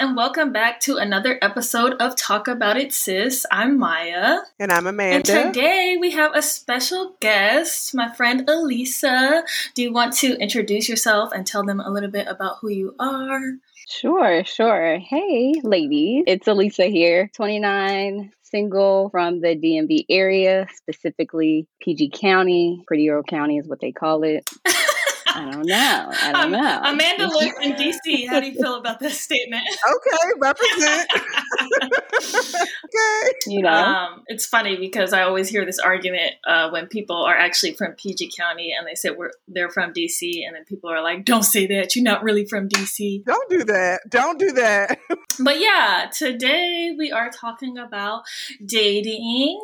and welcome back to another episode of Talk About It Sis. I'm Maya. And I'm Amanda. And today we have a special guest, my friend Elisa. Do you want to introduce yourself and tell them a little bit about who you are? Sure, sure. Hey, ladies. It's Elisa here, 29, single from the DMV area, specifically PG County. Pretty Earl County is what they call it. I don't know. I don't um, know. Amanda lives in DC. How do you feel about this statement? Okay, represent. okay. You know, um, it's funny because I always hear this argument uh, when people are actually from PG County and they say we're they're from DC, and then people are like, "Don't say that. You're not really from DC. Don't do that. Don't do that." but yeah, today we are talking about dating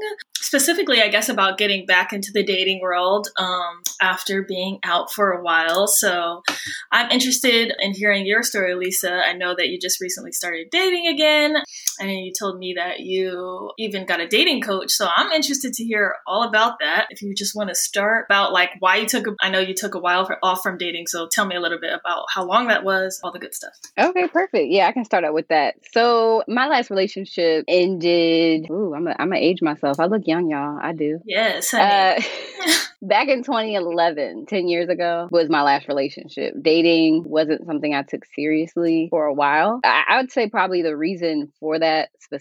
specifically, I guess, about getting back into the dating world um, after being out for a while. So I'm interested in hearing your story, Lisa. I know that you just recently started dating again, and you told me that you even got a dating coach. So I'm interested to hear all about that. If you just want to start about like why you took, a, I know you took a while for, off from dating. So tell me a little bit about how long that was, all the good stuff. Okay, perfect. Yeah, I can start out with that. So my last relationship ended. Ooh, I'm gonna age myself. I look young young, y'all. I do. Yes. Uh, back in 2011, 10 years ago, was my last relationship. Dating wasn't something I took seriously for a while. I, I would say probably the reason for that specifically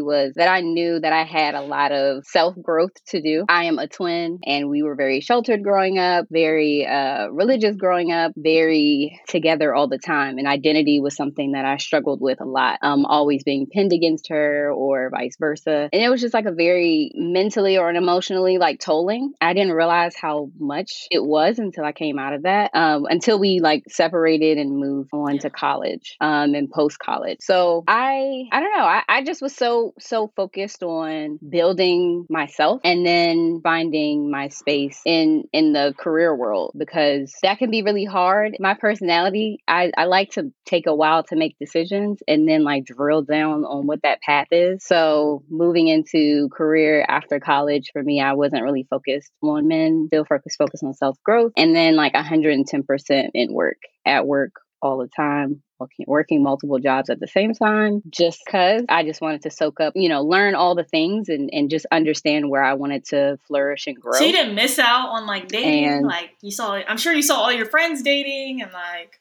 was that I knew that I had a lot of self growth to do. I am a twin, and we were very sheltered growing up, very uh, religious growing up, very together all the time. And identity was something that I struggled with a lot, um, always being pinned against her or vice versa. And it was just like a very mentally or emotionally like tolling. I didn't realize how much it was until I came out of that. Um, until we like separated and moved on to college um, and post college. So I I don't know. I, I just was so so focused on building myself and then finding my space in in the career world because that can be really hard. My personality, I, I like to take a while to make decisions and then like drill down on what that path is. So moving into career after college, for me, I wasn't really focused on men, still focused, focused on self growth. And then like 110% in work, at work all the time, working, working multiple jobs at the same time, just because I just wanted to soak up, you know, learn all the things and, and just understand where I wanted to flourish and grow. So you didn't miss out on like dating? And, like you saw, I'm sure you saw all your friends dating and like.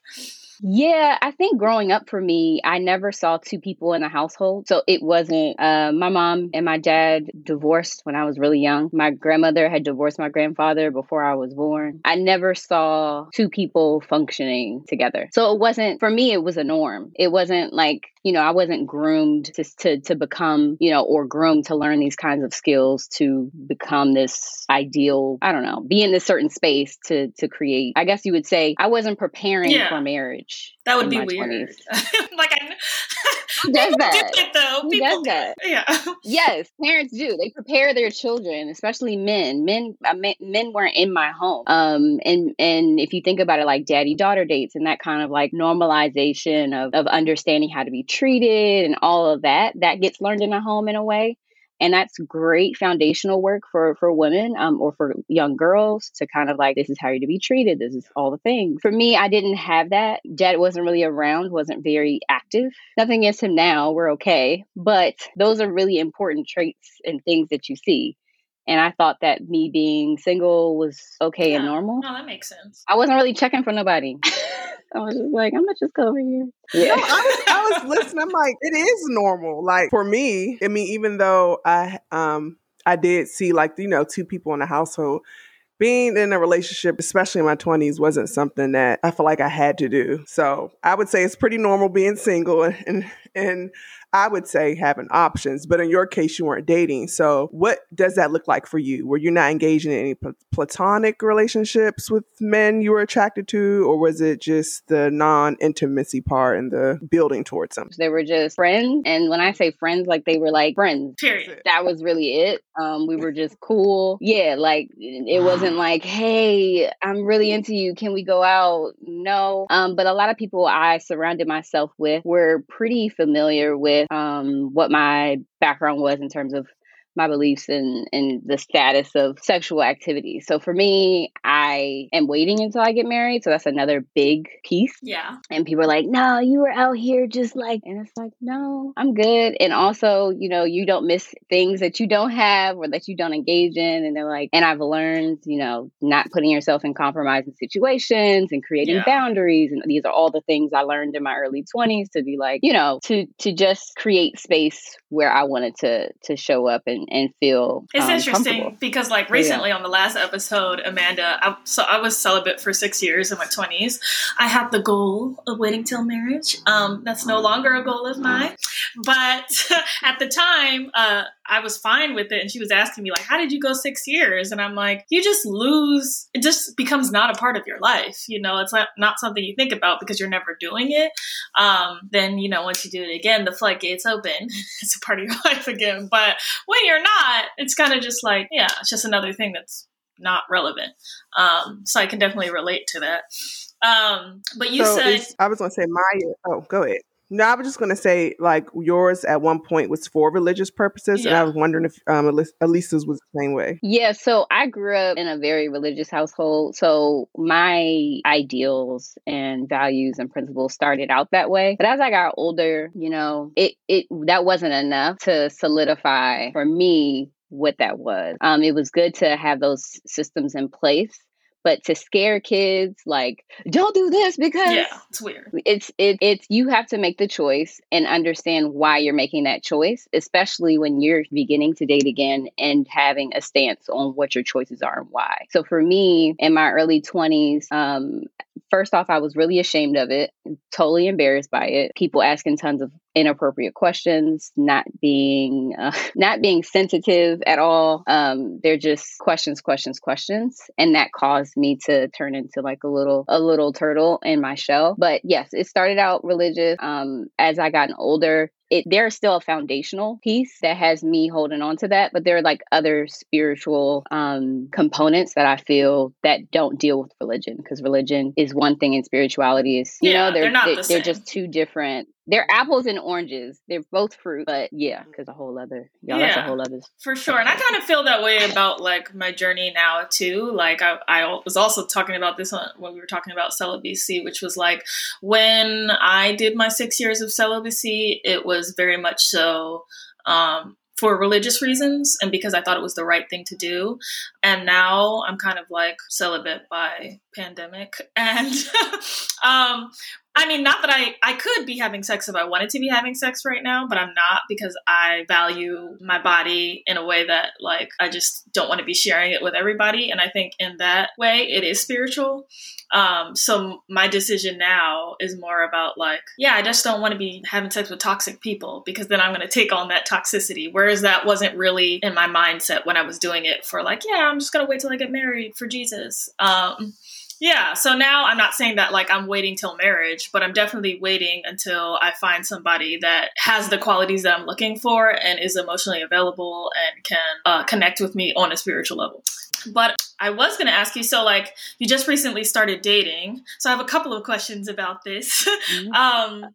Yeah, I think growing up for me, I never saw two people in a household. So it wasn't uh, my mom and my dad divorced when I was really young. My grandmother had divorced my grandfather before I was born. I never saw two people functioning together. So it wasn't, for me, it was a norm. It wasn't like you know, I wasn't groomed to, to, to become, you know, or groomed to learn these kinds of skills to become this ideal, I don't know, be in this certain space to, to create. I guess you would say I wasn't preparing yeah. for marriage. That would be weird. like, I, who does that? Do it, though. Who does that? Yeah. yes, parents do. They prepare their children, especially men. Men, uh, men weren't in my home. Um, and and if you think about it, like daddy daughter dates and that kind of like normalization of of understanding how to be treated and all of that, that gets learned in a home in a way and that's great foundational work for for women um, or for young girls to kind of like this is how you're to be treated this is all the things. For me i didn't have that. Dad wasn't really around wasn't very active. Nothing against him now we're okay. But those are really important traits and things that you see and I thought that me being single was okay yeah. and normal. No, that makes sense. I wasn't really checking for nobody. I was just like, I'm gonna just go over here. Yeah, no, I, was, I was listening. I'm like, it is normal. Like for me, I mean, even though I um I did see like you know two people in the household, being in a relationship, especially in my 20s, wasn't something that I feel like I had to do. So I would say it's pretty normal being single and and I would say having options, but in your case, you weren't dating. So, what does that look like for you? Were you not engaging in any platonic relationships with men you were attracted to, or was it just the non intimacy part and the building towards them? They were just friends. And when I say friends, like they were like friends. Period. That was really it. Um, we were just cool. Yeah, like it wasn't like, hey, I'm really into you. Can we go out? No. Um, but a lot of people I surrounded myself with were pretty familiar with with um, what my background was in terms of my beliefs and and the status of sexual activity. So for me, I am waiting until I get married. So that's another big piece. Yeah. And people are like, "No, you were out here just like," and it's like, "No, I'm good." And also, you know, you don't miss things that you don't have or that you don't engage in. And they're like, and I've learned, you know, not putting yourself in compromising situations and creating Yeah. boundaries. And these are all the things I learned in my early 20s to be like, you know, to to just create space where I wanted to to show up and and feel It's um, interesting because, like, Yeah. recently on the last episode, Amanda, I, so I was celibate for six years in my twenties. I had the goal of waiting till marriage. Um, that's no longer a goal of mine, but at the time, uh, I was fine with it. And she was asking me, like, "How did you go six years?" And I'm like, "You just lose. It just becomes not a part of your life. You know, it's not not something you think about because you're never doing it. Um, then you know, once you do it again, the floodgates open. it's a part of your life again. But when you're not, it's kind of just like, yeah, it's just another thing that's not relevant. Um, so I can definitely relate to that. Um, but you so said, I was going to say Maya. Oh, go ahead. No, I was just going to say like yours at one point was for religious purposes, and I was wondering if um, Alis- Elisa's was the same way. Yeah, so I grew up in a very religious household. So my ideals and values and principles started out that way. But as I got older, you know, it it that wasn't enough to solidify for me what that was. Um it was good to have those systems in place, but to scare kids like don't do this because yeah, it's weird. it's it, it's you have to make the choice and understand why you're making that choice especially when you're beginning to date again and having a stance on what your choices are and why so for me in my early 20s um first off i was really ashamed of it totally embarrassed by it people asking tons of inappropriate questions not being uh, not being sensitive at all um they're just questions questions questions and that caused me to turn into like a little a little turtle in my shell. But yes it started out religious um as i gotten older it there's still a foundational piece that has me holding on to that but there are like other spiritual um components that i feel that don't deal with religion because religion is one thing and spirituality is you Yeah, know they're they're they, the they're just two different they're apples and oranges they're both fruit but yeah because a whole other y'all that's a whole other For sure. And I kind of feel that way about like my journey now too. Like I, I was also talking about this on, when we were talking about celibacy, which was like when I did my six years of celibacy, it was very much so um, for religious reasons and because I thought it was the right thing to do. And now I'm kind of like celibate by pandemic. And um, I mean, not that I, I could be having sex if I wanted to be having sex right now, but I'm not because I value my body in a way that, like, I just don't want to be sharing it with everybody. And I think in that way, it is spiritual. Um, so my decision now is more about, like, yeah, I just don't want to be having sex with toxic people because then I'm going to take on that toxicity. Whereas that wasn't really in my mindset when I was doing it for, like, yeah, I'm just going to wait till I get married for Jesus. Um, yeah, so now I'm not saying that like I'm waiting till marriage, but I'm definitely waiting until I find somebody that has the qualities that I'm looking for and is emotionally available and can uh, connect with me on a spiritual level. But I was going to ask you so, like, you just recently started dating. So I have a couple of questions about this. um,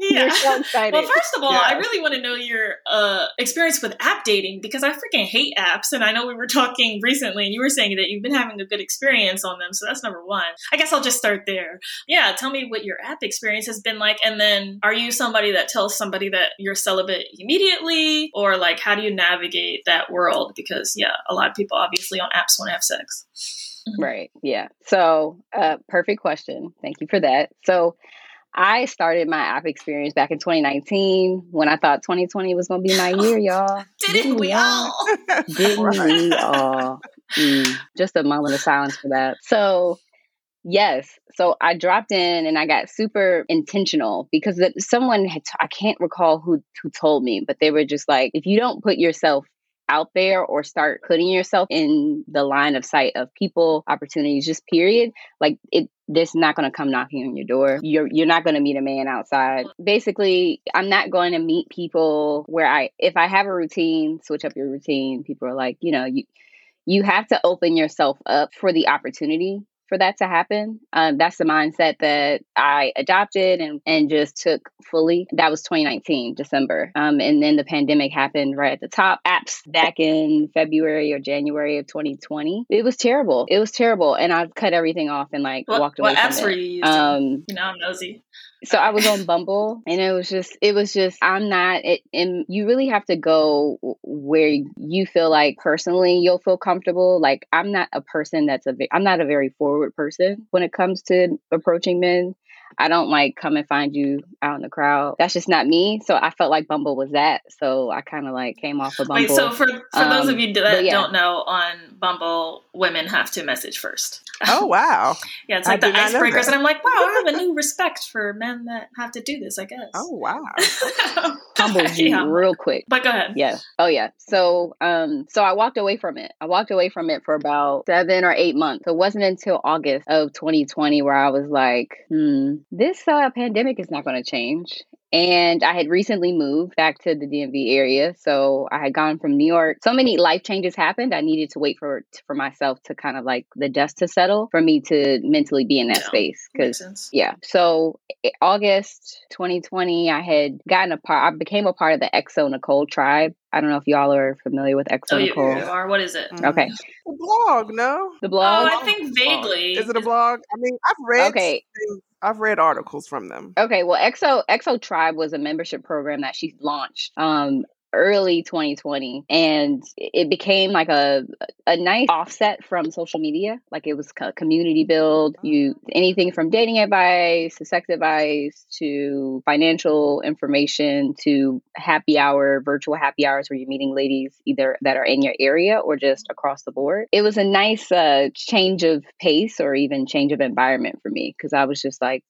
yeah. You're so excited. Well, first of all, I really want to know your uh, experience with app dating because I freaking hate apps. And I know we were talking recently and you were saying that you've been having a good experience on them. So that's number one. I guess I'll just start there. Yeah, tell me what your app experience has been like. And then are you somebody that tells somebody that you're celibate immediately? Or like, how do you navigate that world? Because, yeah, a lot of people obviously on apps want to have sex. Right. Yeah. So, uh, perfect question. Thank you for that. So, I started my app experience back in 2019 when I thought 2020 was going to be my year, y'all. Didn't we all? Didn't we all? Mm, just a moment of silence for that. So, yes. So I dropped in and I got super intentional because that someone had, t- I can't recall who, who told me, but they were just like, if you don't put yourself out there or start putting yourself in the line of sight of people, opportunities, just period, like it, this not going to come knocking on your door. You're you're not going to meet a man outside. Basically, I'm not going to meet people where I if I have a routine, switch up your routine. People are like, you know, you you have to open yourself up for the opportunity for that to happen. Um, that's the mindset that I adopted and, and just took fully. That was 2019, December. Um, and then the pandemic happened right at the top. Apps back in February or January of 2020. It was terrible. It was terrible. And I cut everything off and like what, walked away what from apps it. were you using? Um, you know, I'm nosy. So I was on Bumble and it was just it was just I'm not it and you really have to go where you feel like personally you'll feel comfortable. Like I'm not a person that's a I'm not a very forward person when it comes to approaching men I don't like come and find you out in the crowd. That's just not me. So I felt like Bumble was that. So I kind of like came off of Bumble. Wait, so for for those of Um, you that yeah. don't know, on Bumble, women have to message first. Oh wow. Yeah, it's I like the did not icebreakers, and I'm like, wow, I have a new respect for men that have to do this. I guess. Oh wow. humbled you Yeah. real quick. But go ahead. Yeah. Oh yeah. So um so I walked away from it. I walked away from it for about 7 or 8 months. So it wasn't until August of 2020 where I was like, "Hmm, this uh pandemic is not going to change." And I had recently moved back to the DMV area, so I had gone from New York. So many life changes happened. I needed to wait for for myself to kind of like the dust to settle for me to mentally be in that Yeah. space sense. yeah. So August 2020, I had gotten a part. I became a part of the xoNecole tribe. I don't know if y'all are familiar with Exo Oh, you, Nicole. you are. What is it? Mm. Okay, A blog, no? the blog. Oh, blog. I think vaguely. Is it a blog? I mean, I've read Okay. things- I've read articles from them. Okay, well, Exo Exo Tribe was a membership program that she launched um early 2020 and it became like a a nice offset from social media. Like it was a community build. You anything from dating advice to sex advice to financial information to happy hour virtual happy hours where you're meeting ladies either that are in your area or just across the board. It was a nice uh change of pace or even change of environment for me because i was just like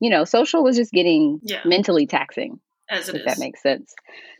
you know social was just getting Yeah. mentally taxing As it if is. that makes sense.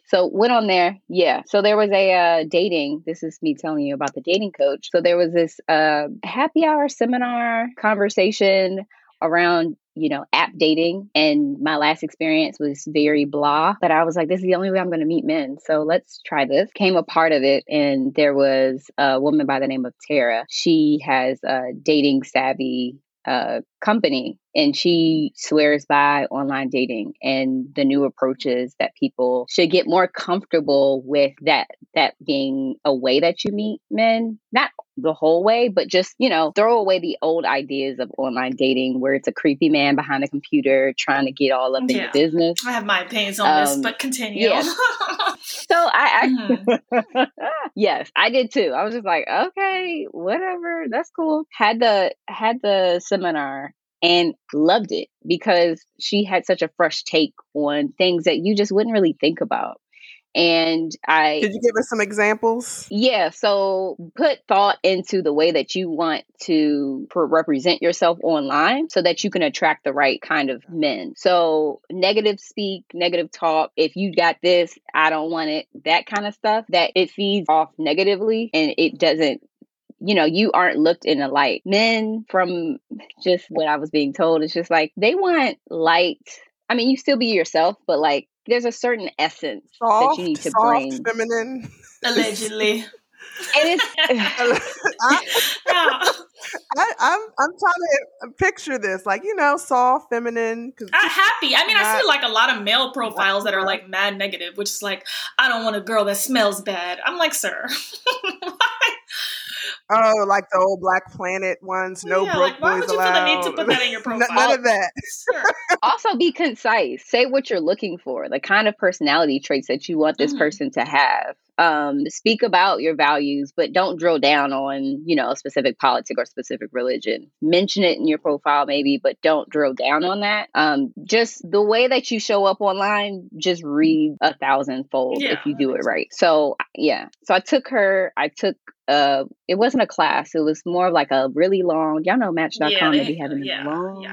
So went on there, yeah. So there was a uh, dating. This is me telling you about the dating coach. So there was this uh, happy hour seminar conversation around you know app dating, and my last experience was very blah. But I was like, this is the only way I'm going to meet men. So let's try this. Came a part of it, and there was a woman by the name of Tara. She has a dating savvy uh, company and she swears by online dating and the new approaches that people should get more comfortable with that that being a way that you meet men not the whole way but just you know throw away the old ideas of online dating where it's a creepy man behind a computer trying to get all up in your business I have my opinions on this, Um, but continue. yeah. so i. I yes i did too i was just like okay whatever that's cool had the had the seminar and loved it because she had such a fresh take on things that you just wouldn't really think about and i Could you give us some examples? yeah, so put thought into the way that you want to represent yourself online so that you can attract the right kind of men. So, negative speak, negative talk, if you got this, I don't want it, that kind of stuff, that it feeds off negatively and it doesn't. You know, you aren't looked in the light. Men, from just what I was being told, it's just like they want light. I mean, you still be yourself, but like there's a certain essence Soft, that you need to soft, bring. feminine. Allegedly. And it's I, I, I'm I'm trying to picture this, like you know, soft, feminine. 'cause I'm happy. I mean, I see like a lot of male profiles that are like mad negative, which is like, I don't want a girl that smells bad. I'm like, sir. oh, like the old Black Planet ones. No Yeah, broke like, why boys would you feel the need to allowed. put that in your profile? None of that. sir. also be concise say what you're looking for the kind of personality traits that you want this Mhm. person to have um speak about your values but don't drill down on you know a specific politic or specific religion mention it in your profile maybe but don't drill down on that um just the way that you show up online just read a thousandfold Yeah, if you do it right so yeah so i took her i took uh it wasn't a class it was more of like a really long y'all know match.com Yeah, they be having yeah, long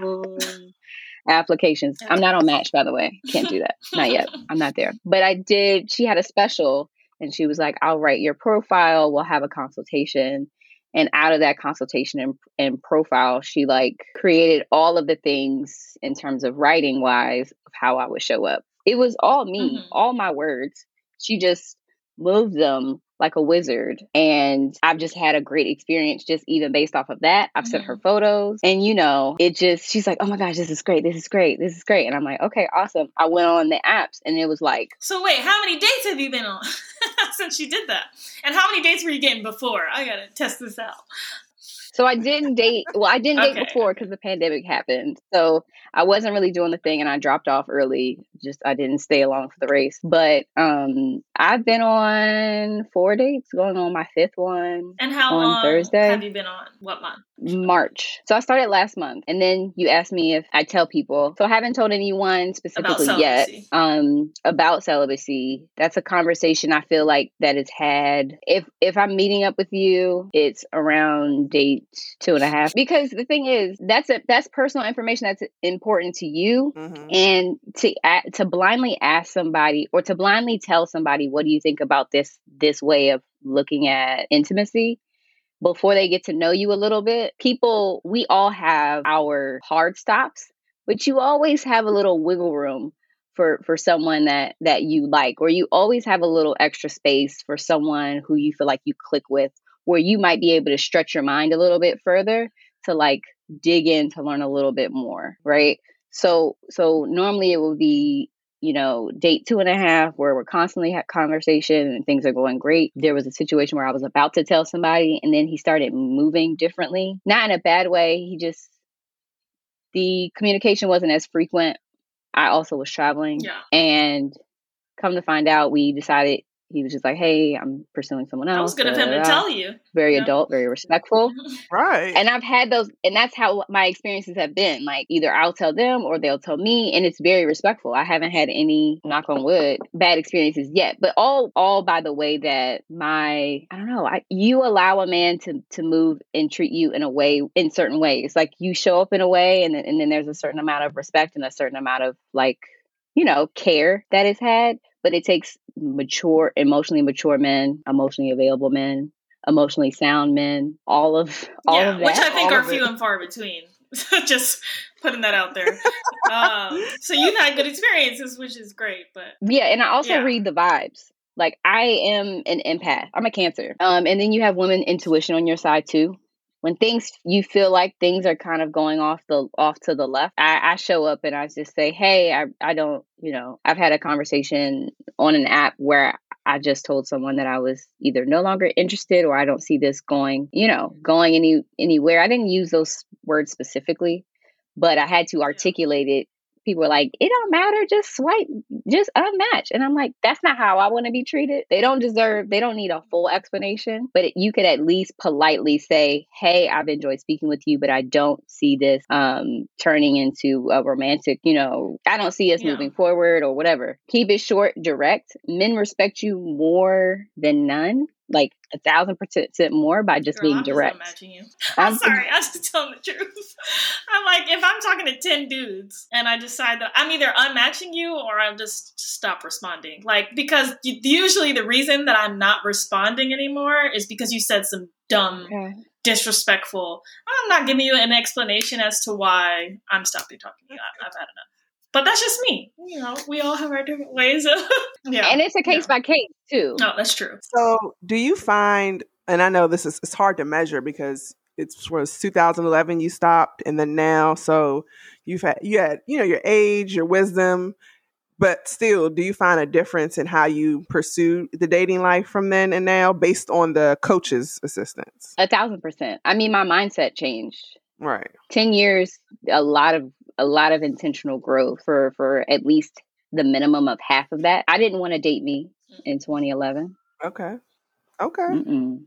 applications. I'm not on Match, by the way. Can't do that. Not yet. I'm not there. But I did. She had a special, and she was like, "I'll write your profile. We'll have a consultation." And out of that consultation and, and profile, she like created all of the things in terms of writing wise of how I would show up. It was all me, Mhm. all my words. She just moved them like a wizard. And I've just had a great experience just even based off of that. I've sent her Mhm. photos and you know, it just, she's like, oh my gosh, this is great. This is great. This is great. And I'm like, okay, awesome. I went on the apps and it was like, So wait, how many dates have you been on since you did that? And how many dates were you getting before? I gotta test this out. So I didn't date, well, I didn't Okay. date before because the pandemic happened. So I wasn't really doing the thing and I dropped off early. Just, I didn't stay along for the race. But um I've been on four dates, going on my fifth one. And how On long Thursday. have you been on? What month? March. So I started last month. And then you asked me if I tell people. So I haven't told anyone specifically yet um about celibacy. That's a conversation I feel like that is had. If if I'm meeting up with you, it's around date two and a half. Because the thing is, that's a that's personal information that's important to you Mhm. and to to blindly ask somebody or to blindly tell somebody what do you think about this this way of looking at intimacy before they get to know you a little bit people we all have our hard stops but you always have a little wiggle room for for someone that that you like or you always have a little extra space for someone who you feel like you click with where you might be able to stretch your mind a little bit further to like dig in to learn a little bit more right? So so normally it will be you know date two and a half where we're constantly have conversation and things are going great. There was a situation where i was about to tell somebody and then he started moving differently. Not in a bad way he just the communication wasn't as frequent. I also was traveling Yeah. and come to find out we decided he was just like hey i'm pursuing someone else I was good of him to da, da, da. tell you. very Yeah. adult very respectful Right. and I've had those, and that's how my experiences have been. Like either I'll tell them or they'll tell me, and it's very respectful. I haven't had any knock on wood bad experiences yet, but all all by the way that my I don't know. I, you allow a man to to move and treat you in a way in certain ways. Like you show up in a way, and then and then there's a certain amount of respect and a certain amount of like you know care that is had. But it takes mature, emotionally mature men, emotionally available men emotionally sound men, all of all yeah, of that. which I think are few it. and far between. Just putting that out there. um, so you've had good experiences, which is great. But yeah, and I also Yeah. read the vibes. Like I am an empath. I'm a cancer. Um, and then you have women intuition on your side too. When things you feel like things are kind of going off the off to the left, I, I show up and I just say, Hey, I I don't you know, I've had a conversation on an app where I just told someone that I was either no longer interested or I don't see this going, you know, going any anywhere. I didn't use those words specifically, but I had to articulate it. People are like, "It don't matter, just swipe, just unmatch," and I'm like, "That's not how I want to be treated. They don't deserve. They don't need a full explanation, but it, you could at least politely say, "Hey, I've enjoyed speaking with you, but I don't see this um, turning into a romantic. You know, I don't see us Yeah. moving forward or whatever. Keep it short, direct. Men respect you more than none." Like a thousand percent more by just girl, being I'm direct. just. I'm I'm- sorry. I'm just telling the truth. I'm like, if I'm talking to ten dudes and I decide that I'm either unmatching you or I'm just stop responding, like because usually the reason that I'm not responding anymore is because you said some dumb, Okay. disrespectful. I'm not giving you an explanation as to why I'm stopping talking to you. I've had enough. But that's just me. You know, we all have our different ways of. yeah. And it's a case by case too. no, that's true. So, do you find, and I know this is it's hard to measure because it was 2011 you stopped, and then now, so you've had you had you know your age, your wisdom, but still, do you find a difference in how you pursue the dating life from then and now, based on the coach's assistance? A thousand percent. I mean, my mindset changed. Right. 10 years, a lot of, a lot of intentional growth for, for at least the minimum of half of that. I didn't want to date me in 2011. Okay. Okay. Mm.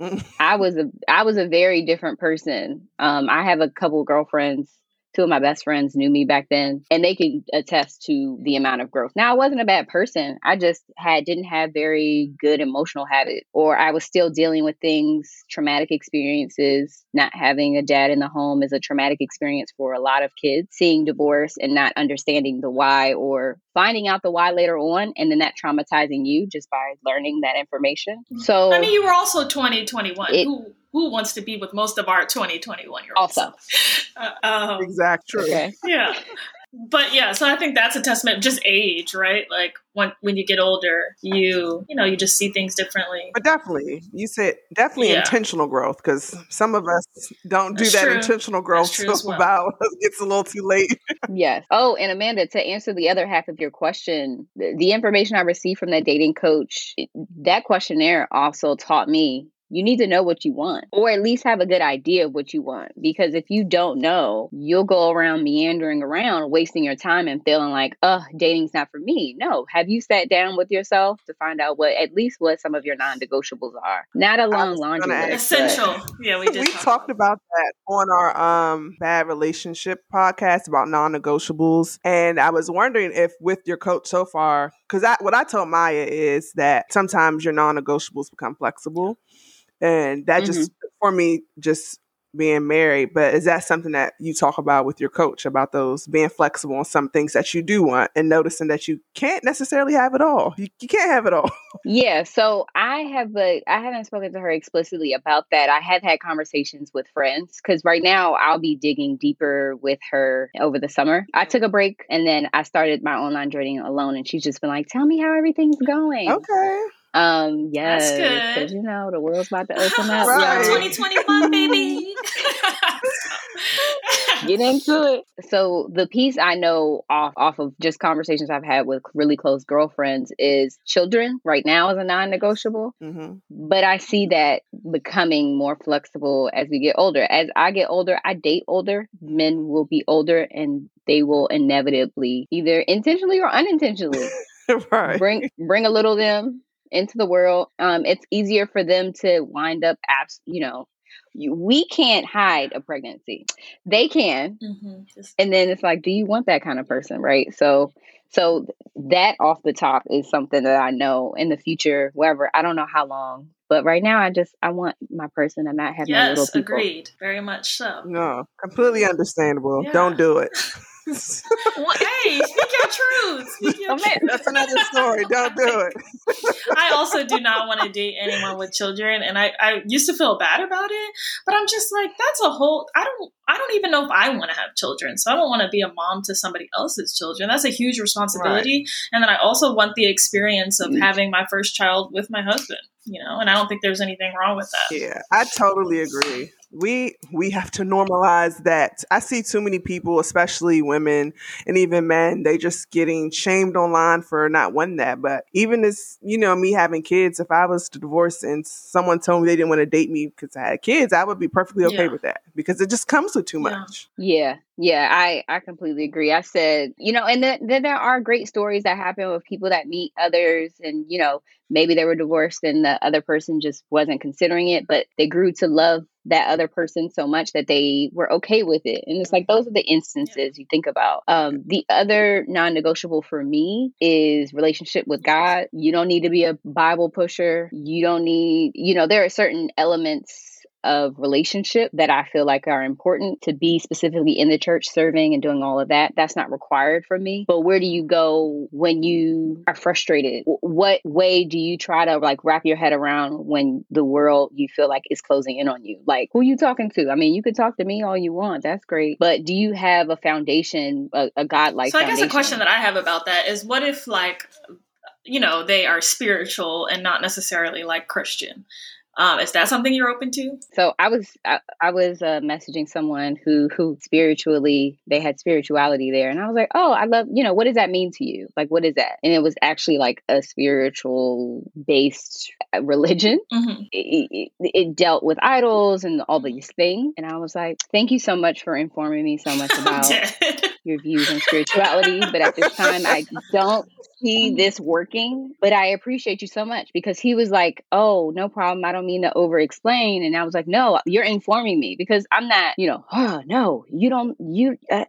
I was a, I was a very different person. Um, I have a couple girlfriends. Two of my best friends knew me back then, and they can attest to the amount of growth. Now, I wasn't a bad person. I just had didn't have very good emotional habit, or I was still dealing with things, traumatic experiences. Not having a dad in the home is a traumatic experience for a lot of kids. Seeing divorce and not understanding the why, or finding out the why later on, and then that traumatizing you just by learning that information. Mm-hmm. So, I mean, you were also 20, 21. It- who, who wants to be with most of our 2021 year olds? also, Uh, um, Exact. True. okay. yeah. but yeah, so I think that's a testament just age, right? Like when when you get older, you you know you just see things differently. But definitely, you said definitely yeah. intentional growth because some of us don't do That's that true. intentional growth true till as well. about it's a little too late. Yes. Oh, and Amanda, to answer the other half of your question, the, the information I received from that dating coach, that questionnaire also taught me you need to know what you want, or at least have a good idea of what you want. Because if you don't know, you'll go around meandering around, wasting your time and feeling like, oh, dating's not for me. No. Have you sat down with yourself to find out what, at least what some of your non negotiables are? Not a long laundry list. Essential. Yeah, we did. we talk talked about that on our um bad relationship podcast about non-negotiables and i was wondering if with your coach so far because I, what i told maya is that sometimes your non-negotiables become flexible and that mm-hmm. just for me just being married but is that something that you talk about with your coach about those being flexible on some things that you do want and noticing that you can't necessarily have it all you, you can't have it all Yeah, so I have a I haven't spoken to her explicitly about that. I have had conversations with friends because right now I'll be digging deeper with her over the summer. I mm-hmm. took a break and then I started my online journey alone, and she's just been like, "Tell me how everything's going." okay Um, yes, That's good. because you know the world's about to open up. Right. 2021, baby. Get into it. So the piece I know off off of just conversations I've had with really close girlfriends is children right now is a non-negotiable. hmm but I see that becoming more flexible as we get older. As I get older, I date older. Men will be older and they will inevitably either intentionally or unintentionally right bring bring a little of them into the world. Um, it's easier for them to wind up abs- you know, you, we can't hide a pregnancy. They can, Mhm. Just- and then it's like do you want that kind of person right so so that off the top is something that i know in the future wherever i don't know how long but right now i just i want my person and not have no little people agreed. Very much so. No, completely understandable. Yeah. Don't do it. Well, hey, speak your truth. Speak your truth. That's another story. Don't do it. I also do not want to date anyone with children, and I, I used to feel bad about it, but I'm just like, that's a whole. I don't. I don't even know if I want to have children, so I don't want to be a mom to somebody else's children. That's a huge responsibility, and then I also want the experience of Mm. having my first child with my husband. You know, and I don't think there's anything wrong with that. Yeah, I totally agree. We we have to normalize that. I see too many people, especially women and even men, they just getting shamed online for not wanting that. But even as you know, me having kids, if I was to divorce and someone told me they didn't want to date me because I had kids, I would be perfectly okay Yeah. with that because it just comes with too much. yeah yeah i i completely agree i said you know and then, then there are great stories that happen with people that meet others and you know maybe they were divorced and the other person just wasn't considering it but they grew to love that other person so much that they were okay with it. And it's like those are the instances you think about. Um the other non-negotiable for me is relationship with god. You don't need to be a bible pusher. You don't need you know there are certain elements of relationship that I feel like are important to be specifically in the church serving and doing all of that. That's not required for me. But where do you go when you are frustrated? What way do you try to like wrap your head around when the world you feel like is closing in on you? Like who are you talking to? I mean, you can talk to me all you want. That's great. But do you have a foundation, a, a God like so I guess foundation? a question that I have about that is, what if like, you know, they are spiritual and not necessarily like Christian? Um, is that something you're open to? So I was I, I was uh, messaging someone who who spiritually they had spirituality there, and I was like, oh, I love you know what does that mean to you? Like what is that? And it was actually like a spiritual based religion. Mm-hmm. It, it, it dealt with idols and all these things, and I was like, thank you so much for informing me so much about your views on spirituality, but at this time, I don't see this working. But I appreciate you so much because he was like, "Oh, no problem. I don't mean to over explain." And I was like, "No, you're informing me because I'm not, you know, oh no, you don't, you, uh,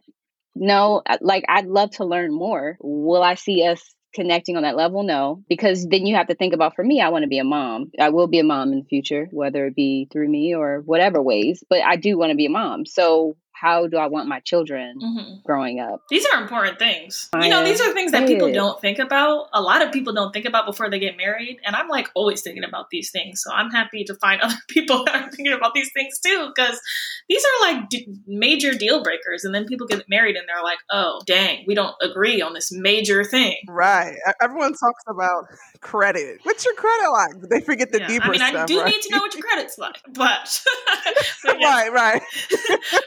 no, uh, like I'd love to learn more. Will I see us?" Connecting on that level, no, because then you have to think about for me, I want to be a mom. I will be a mom in the future, whether it be through me or whatever ways, but I do want to be a mom. So, how do I want my children mm-hmm. growing up? These are important things. I you know, these are things that people don't think about. A lot of people don't think about before they get married. And I'm like always thinking about these things. So I'm happy to find other people that are thinking about these things too, because these are like d- major deal breakers. And then people get married and they're like, oh, dang, we don't agree on this major thing. Right. Everyone talks about credit. What's your credit like? They forget the yeah. deeper I mean, stuff, I do right? need to know what your credit's like, but, but right, right.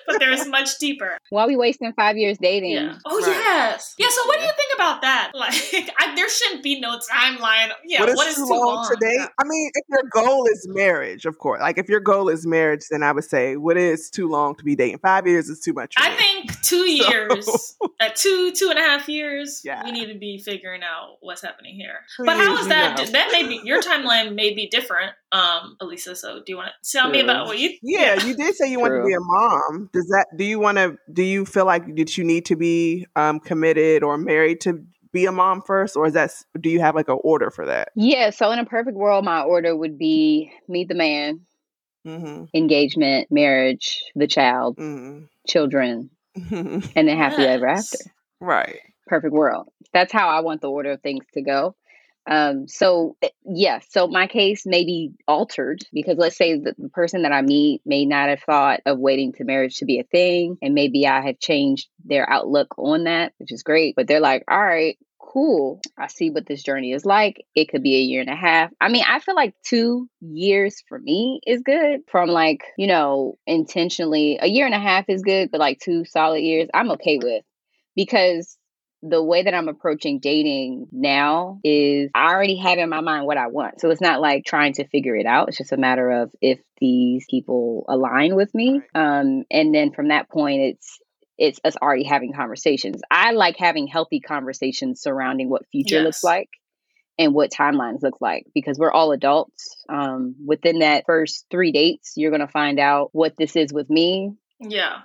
but there's much deeper. Why are we wasting five years dating? Yeah. Oh right. yes. Yeah. So what do you think about that? Like, I, there shouldn't be no timeline. Yeah. What is, what is too, too long, long, to date? Yeah. I mean, if your goal is marriage, of course. Like, if your goal is marriage, then I would say, what is too long to be dating? Five years is too much. I me. think two years, at two two and a half years, yeah. we need to be figuring out what's happening here. Two but how is that? Know. That may be your timeline may be different, um, Elisa. So do you want to tell True. me about what you? Yeah, yeah, you did say you want to be a mom. Does that? Do you want to? Do you feel like did you need to be um, committed or married to be a mom first, or is that? Do you have like an order for that? Yeah. So in a perfect world, my order would be meet the man, mm-hmm. engagement, marriage, the child, mm-hmm. children, and then happy yes. ever after. Right. Perfect world. That's how I want the order of things to go. Um, so eh, yeah, so my case may be altered because let's say the person that I meet may not have thought of waiting to marriage to be a thing, and maybe I have changed their outlook on that, which is great. But they're like, all right, cool. I see what this journey is like. It could be a year and a half. I mean, I feel like two years for me is good from like, you know, intentionally. A year and a half is good, but like two solid years, I'm okay with because the way that I'm approaching dating now is I already have in my mind what I want. So it's not like trying to figure it out. It's just a matter of if these people align with me. Um, and then from that point, it's it's us already having conversations. I like having healthy conversations surrounding what future yes. looks like and what timelines look like because we're all adults. Um, within that first three dates, you're going to find out what this is with me. Yeah.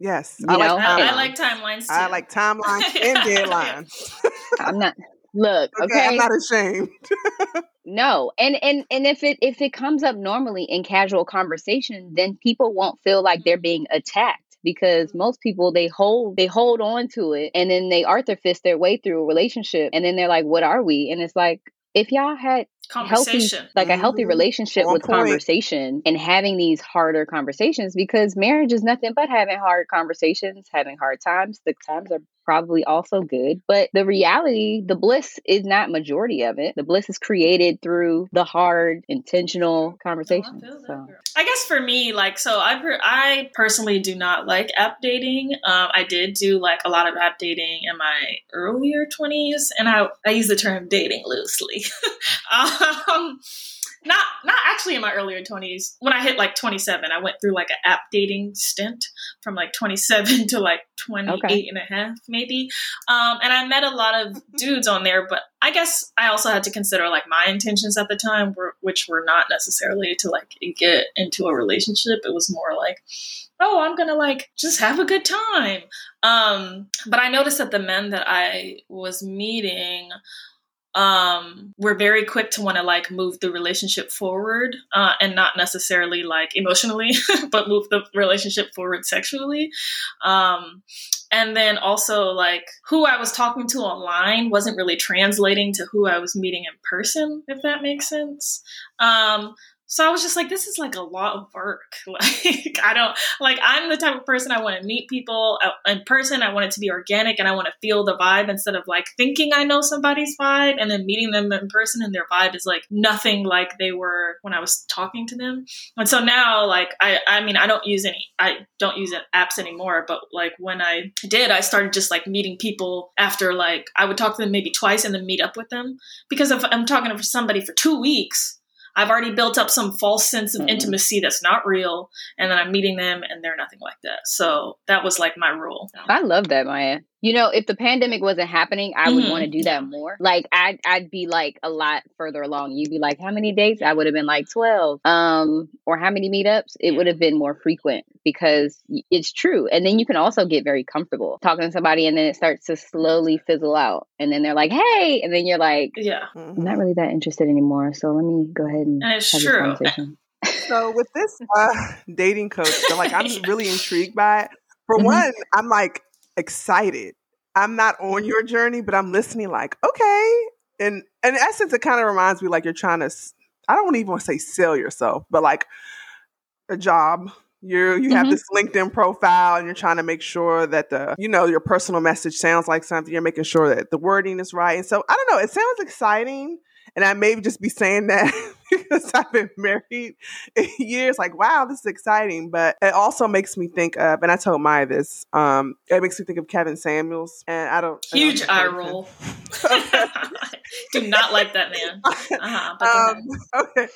Yes, you I like, I, I, like timelines. Too. I like timelines and deadlines. I'm not. Look, okay, okay. I'm not ashamed. no, and and and if it if it comes up normally in casual conversation, then people won't feel like they're being attacked because mm-hmm. most people they hold they hold on to it and then they Arthur fist their way through a relationship and then they're like, "What are we?" And it's like if y'all had conversation healthy, like a healthy mm-hmm. relationship with point. conversation and having these harder conversations because marriage is nothing but having hard conversations having hard times the times are probably also good but the reality the bliss is not majority of it. The bliss is created through the hard intentional conversations oh, I, so. I guess for me like so i per- i personally do not like app dating. Um, i did do like a lot of app dating in my earlier 20s and i i use the term dating loosely. Um, not not actually in my earlier 20s when i hit like 27 i went through like an app dating stint from like 27 to like 28 okay. and a half maybe. Um, and i met a lot of dudes on there but i guess i also had to consider like my intentions at the time were, which were not necessarily to like get into a relationship. It was more like oh i'm gonna like just have a good time. Um, but i noticed that the men that i was meeting um, we're very quick to want to like move the relationship forward uh, and not necessarily like emotionally, but move the relationship forward sexually. Um, and then also like who I was talking to online wasn't really translating to who I was meeting in person, if that makes sense. Um, so I was just like, this is like a lot of work. Like, I don't, like, I'm the type of person I want to meet people uh, in person. I want it to be organic and I want to feel the vibe instead of like thinking I know somebody's vibe and then meeting them in person and their vibe is like nothing like they were when I was talking to them. And so now, like, I, I mean, I don't use any, I don't use apps anymore, but like when I did, I started just like meeting people after like, I would talk to them maybe twice and then meet up with them because if I'm talking to somebody for two weeks, I've already built up some false sense of mm-hmm. intimacy that's not real, and then I'm meeting them and they're nothing like that. So that was like my rule. I love that, Maya. You know, if the pandemic wasn't happening, I would mm-hmm. want to do that more. Like I'd I'd be like a lot further along. You'd be like, how many dates? I would have been like twelve. Um, or how many meetups? It would have been more frequent because it's true. And then you can also get very comfortable talking to somebody, and then it starts to slowly fizzle out. And then they're like, hey, and then you're like, yeah, I'm not really that interested anymore. So let me go ahead and, and it's have true. so with this uh, dating coach, so like I'm really intrigued by it for mm-hmm. one, I'm like excited. I'm not on your journey, but I'm listening like, okay. And, and in essence, it kind of reminds me like you're trying to, I don't even want to say sell yourself, but like a job. You you have mm-hmm. this LinkedIn profile and you're trying to make sure that the you know your personal message sounds like something. You're making sure that the wording is right. And so I don't know, it sounds exciting. And I may just be saying that because I've been married years. Like, wow, this is exciting. But it also makes me think of, and I told Maya this, um, it makes me think of Kevin Samuels. And I don't. Huge I don't eye roll. Do not like that man. Uh-huh, um, okay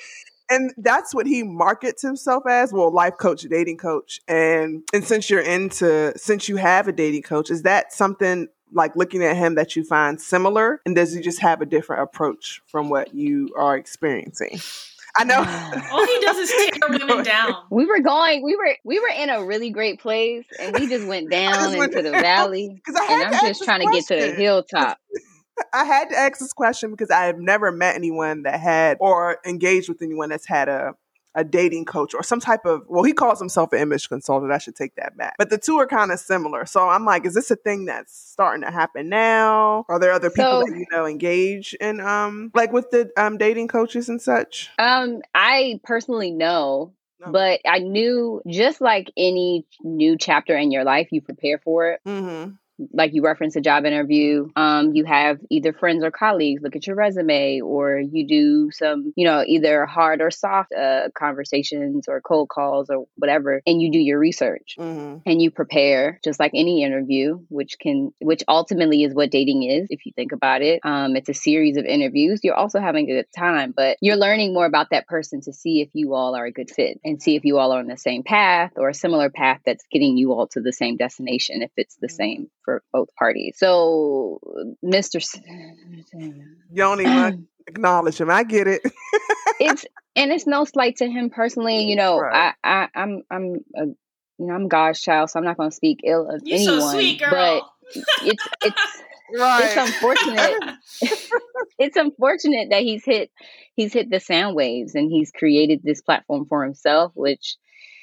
and that's what he markets himself as well life coach dating coach and and since you're into since you have a dating coach is that something like looking at him that you find similar? And does he just have a different approach from what you are experiencing? I know. All he does is tear women down. We were going, we were we were in a really great place and we just went down just into went the down. valley. And I'm just trying question. to get to the hilltop. I had to ask this question because I have never met anyone that had or engaged with anyone that's had a a dating coach or some type of well he calls himself an image consultant. I should take that back. But the two are kind of similar. So i'm like is this a thing that's starting to happen now? Are there other people so, that you know engage in um like with the um dating coaches and such? Um i personally know no. But I knew just like any new chapter in your life, you prepare for it. Mm-hmm like you reference a job interview, um, you have either friends or colleagues look at your resume, or you do some, you know, either hard or soft uh, conversations or cold calls or whatever, and you do your research mm-hmm. and you prepare just like any interview, which can, which ultimately is what dating is, if you think about it. Um, it's a series of interviews. You're also having a good time, but you're learning more about that person to see if you all are a good fit and see if you all are on the same path or a similar path that's getting you all to the same destination if it's the mm-hmm. same for both parties. So, Mr. You don't even acknowledge him. I get it. it's and it's no slight to him personally. You know, right. I, I I'm I'm a you know I'm God's child, so I'm not going to speak ill of You're anyone. So sweet, but it's it's. Right. It's unfortunate. it's unfortunate that he's hit he's hit the sound waves and he's created this platform for himself, which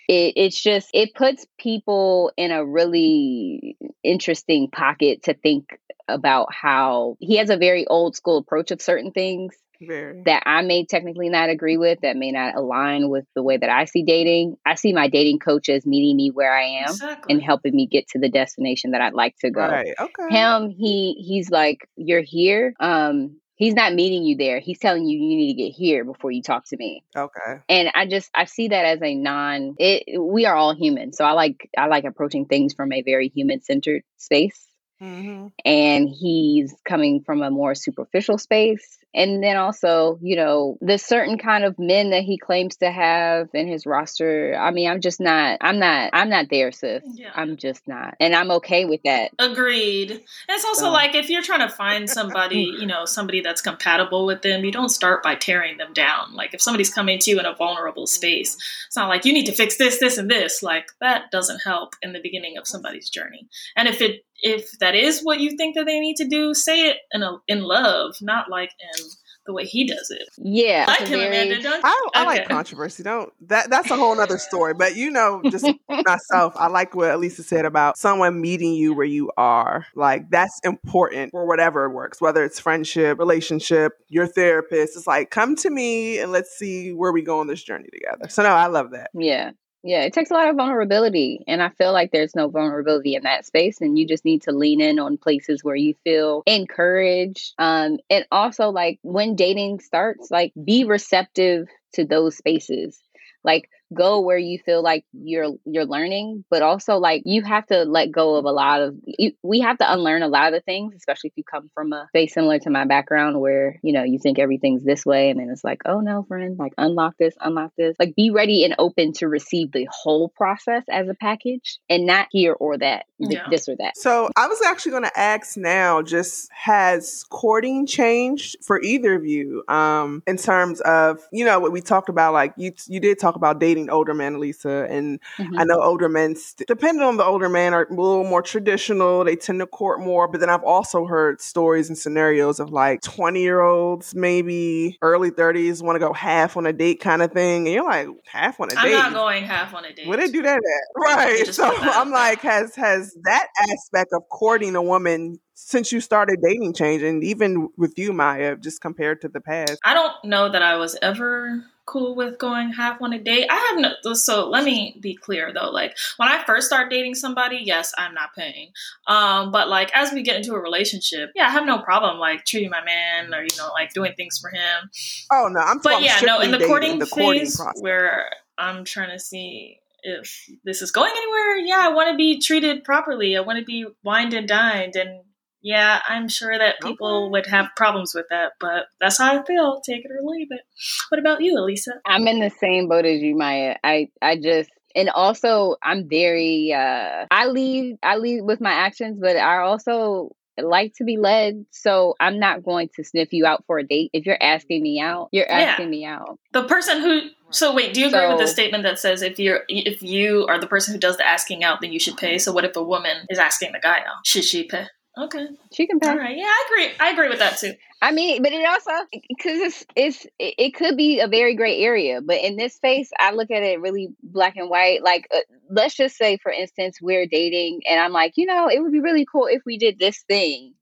it, it's just it puts people in a really interesting pocket to think about how he has a very old school approach of certain things very. that I may technically not agree with, that may not align with the way that I see dating. I see my dating coach as meeting me where I am exactly. and helping me get to the destination that I'd like to go. Right. Okay. Him, he he's like, You're here. Um, he's not meeting you there. He's telling you you need to get here before you talk to me. Okay. And I just I see that as a non it we are all human. So I like I like approaching things from a very human centered space. Mm-hmm. And he's coming from a more superficial space. And then also, you know, the certain kind of men that he claims to have in his roster. I mean, I'm just not, I'm not, I'm not there, sis. Yeah. I'm just not. And I'm okay with that. Agreed. And it's also so. like if you're trying to find somebody, you know, somebody that's compatible with them, you don't start by tearing them down. Like if somebody's coming to you in a vulnerable mm-hmm. space, it's not like you need to fix this, this, and this. Like that doesn't help in the beginning of somebody's journey. And if it if that is what you think that they need to do, say it in a, in love, not like in the way he does it. Yeah, I like him, very... Amanda. Don't I, I okay. like controversy. Don't that that's a whole other story. But you know, just myself, I like what Elisa said about someone meeting you where you are. Like that's important for whatever it works, whether it's friendship, relationship, your therapist. It's like come to me and let's see where we go on this journey together. So no, I love that. Yeah. Yeah, it takes a lot of vulnerability. And I feel like there's no vulnerability in that space. And you just need to lean in on places where you feel encouraged. Um, and also, like, when dating starts, like, be receptive to those spaces. Like, go where you feel like you're you're learning but also like you have to let go of a lot of you, we have to unlearn a lot of the things especially if you come from a space similar to my background where you know you think everything's this way and then it's like oh no friend like unlock this unlock this like be ready and open to receive the whole process as a package and not here or that yeah. this or that so i was actually going to ask now just has courting changed for either of you um in terms of you know what we talked about like you you did talk about dating older men, Lisa, and mm-hmm. I know older men, st- depending on the older man, are a little more traditional. They tend to court more. But then I've also heard stories and scenarios of like 20 year olds, maybe early 30s, want to go half on a date kind of thing. And you're like, half on a I'm date? I'm not going half on a date. Where they do that at? Right. So I'm like, has has that aspect of courting a woman since you started dating change and even with you maya just compared to the past i don't know that i was ever cool with going half on a date? I have no so let me be clear though. Like when i first start dating somebody yes i'm not paying. Um but like as we get into a relationship yeah i have no problem like treating my man or you know like doing things for him. Oh no i'm but yeah no in the courting the phase courting where i'm trying to see if this is going anywhere yeah i want to be treated properly. I want to be wined and dined and yeah, I'm sure that people okay. would have problems with that, but that's how I feel. Take it or leave it. What about you, Elisa? I'm in the same boat as you, Maya. I I just and also I'm very uh I lead I lead with my actions, but I also like to be led. So I'm not going to sniff you out for a date. If you're asking me out, you're asking yeah. me out. The person who so wait, do you agree so, with the statement that says if you're if you are the person who does the asking out, then you should pay? So what if a woman is asking the guy out? Should she pay? Okay. She can pay. All right. Yeah, I agree. I agree with that too. I mean, but it also because it's it's it could be a very gray area, but in this space, I look at it really black and white. Like, uh, let's just say, for instance, we're dating, and I'm like, you know, it would be really cool if we did this thing.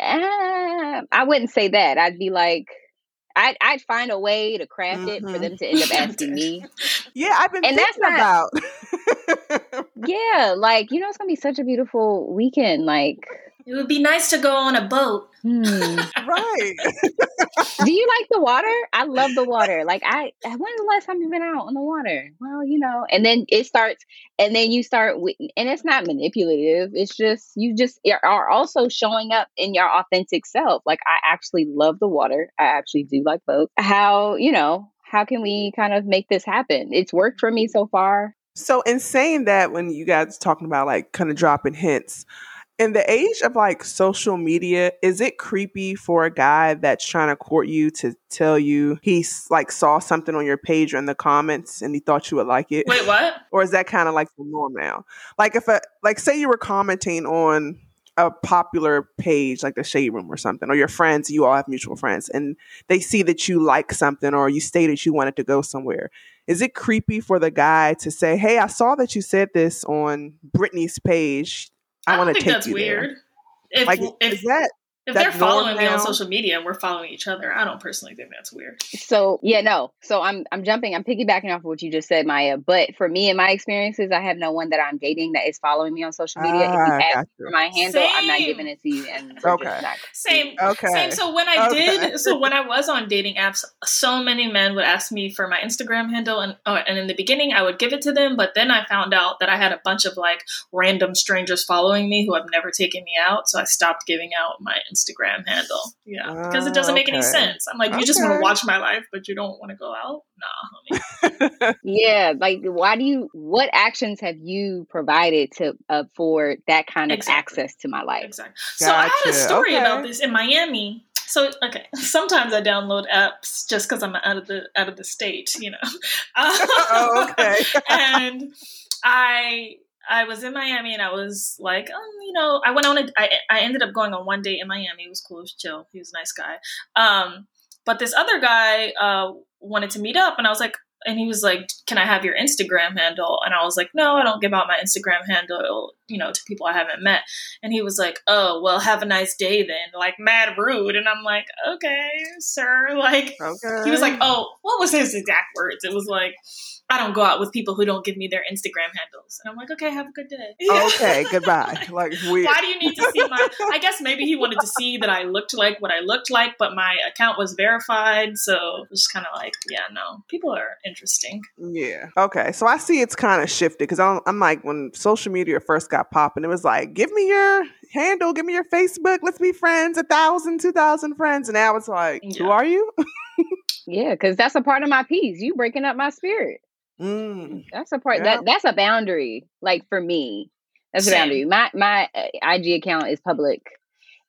Uh, I wouldn't say that. I'd be like, I'd, I'd find a way to craft mm-hmm. it for mm-hmm. them to end up asking me. Yeah, I've been and thinking that's not, about. yeah, like you know, it's gonna be such a beautiful weekend. Like it would be nice to go on a boat. Hmm. right. Do you like the water? I love the water. Like I, when's the last time you've been out on the water? Well, you know, and then it starts, and then you start, and it's not manipulative. It's just you just are also showing up in your authentic self. Like I actually love the water. I actually do like boats. How you know? How can we kind of make this happen? It's worked for me so far. So, in saying that, when you guys talking about like kind of dropping hints, in the age of like social media, is it creepy for a guy that's trying to court you to tell you he like saw something on your page or in the comments and he thought you would like it? Wait, what? Or is that kind of like the norm now? Like if a like say you were commenting on a popular page like the shade room or something or your friends you all have mutual friends and they see that you like something or you stated you wanted to go somewhere is it creepy for the guy to say hey i saw that you said this on brittany's page I, I want to take that's you weird. There. If, like, if, is that if they're following me on social media and we're following each other, I don't personally think that's weird. So yeah, no. So I'm I'm jumping, I'm piggybacking off of what you just said, Maya. But for me and my experiences, I have no one that I'm dating that is following me on social media. if you ah, ask for my handle, Same. I'm not giving it to you. And okay. Same. Okay. Same. So when I okay. did, so when I was on dating apps, so many men would ask me for my Instagram handle, and oh, and in the beginning I would give it to them, but then I found out that I had a bunch of like random strangers following me who have never taken me out, so I stopped giving out my Instagram Instagram handle. Yeah, because it doesn't ah, make any sense. I'm like, you just want to watch my life, but you don't want to go out. Nah, homie. yeah, like why do you? What actions have you provided to uh, afford that kind of exactly. access to my life? Exactly. Gotcha. So I had a story okay. about this in Miami. So okay, sometimes I download apps just because I'm out of the out of the state, you know. oh, okay. and I I was in Miami and I was like, um, you know, I went on a, I, I ended up going on one date in Miami. It was cool. It was chill. He was a nice guy. Um, but this other guy, uh, wanted to meet up and I was like, and he was like, can I have your Instagram handle? And I was like, no, I don't give out my Instagram handle, you know, to people I haven't met. And he was like, oh, well, have a nice day then. Like mad rude. And I'm like, okay, sir. Like, okay. he was like, oh, what was his exact words? It was like, I don't go out with people who don't give me their Instagram handles. And I'm like, okay, have a good day. Oh, okay, goodbye. Like, weird. why do you need to see my? I guess maybe he wanted to see that I looked like what I looked like, but my account was verified. So it's kind of like, yeah, no, people are interesting. Yeah. Okay. So I see it's kind of shifted because I'm, I'm like, when social media first got popping, it was like, give me your handle, give me your Facebook, let's be friends, a thousand, two thousand friends. And now it's like, yeah. who are you? yeah, because that's a part of my piece. You breaking up my spirit. Mm, that's a part yeah. that that's a boundary. Like for me, that's Same. a boundary. My my uh, IG account is public,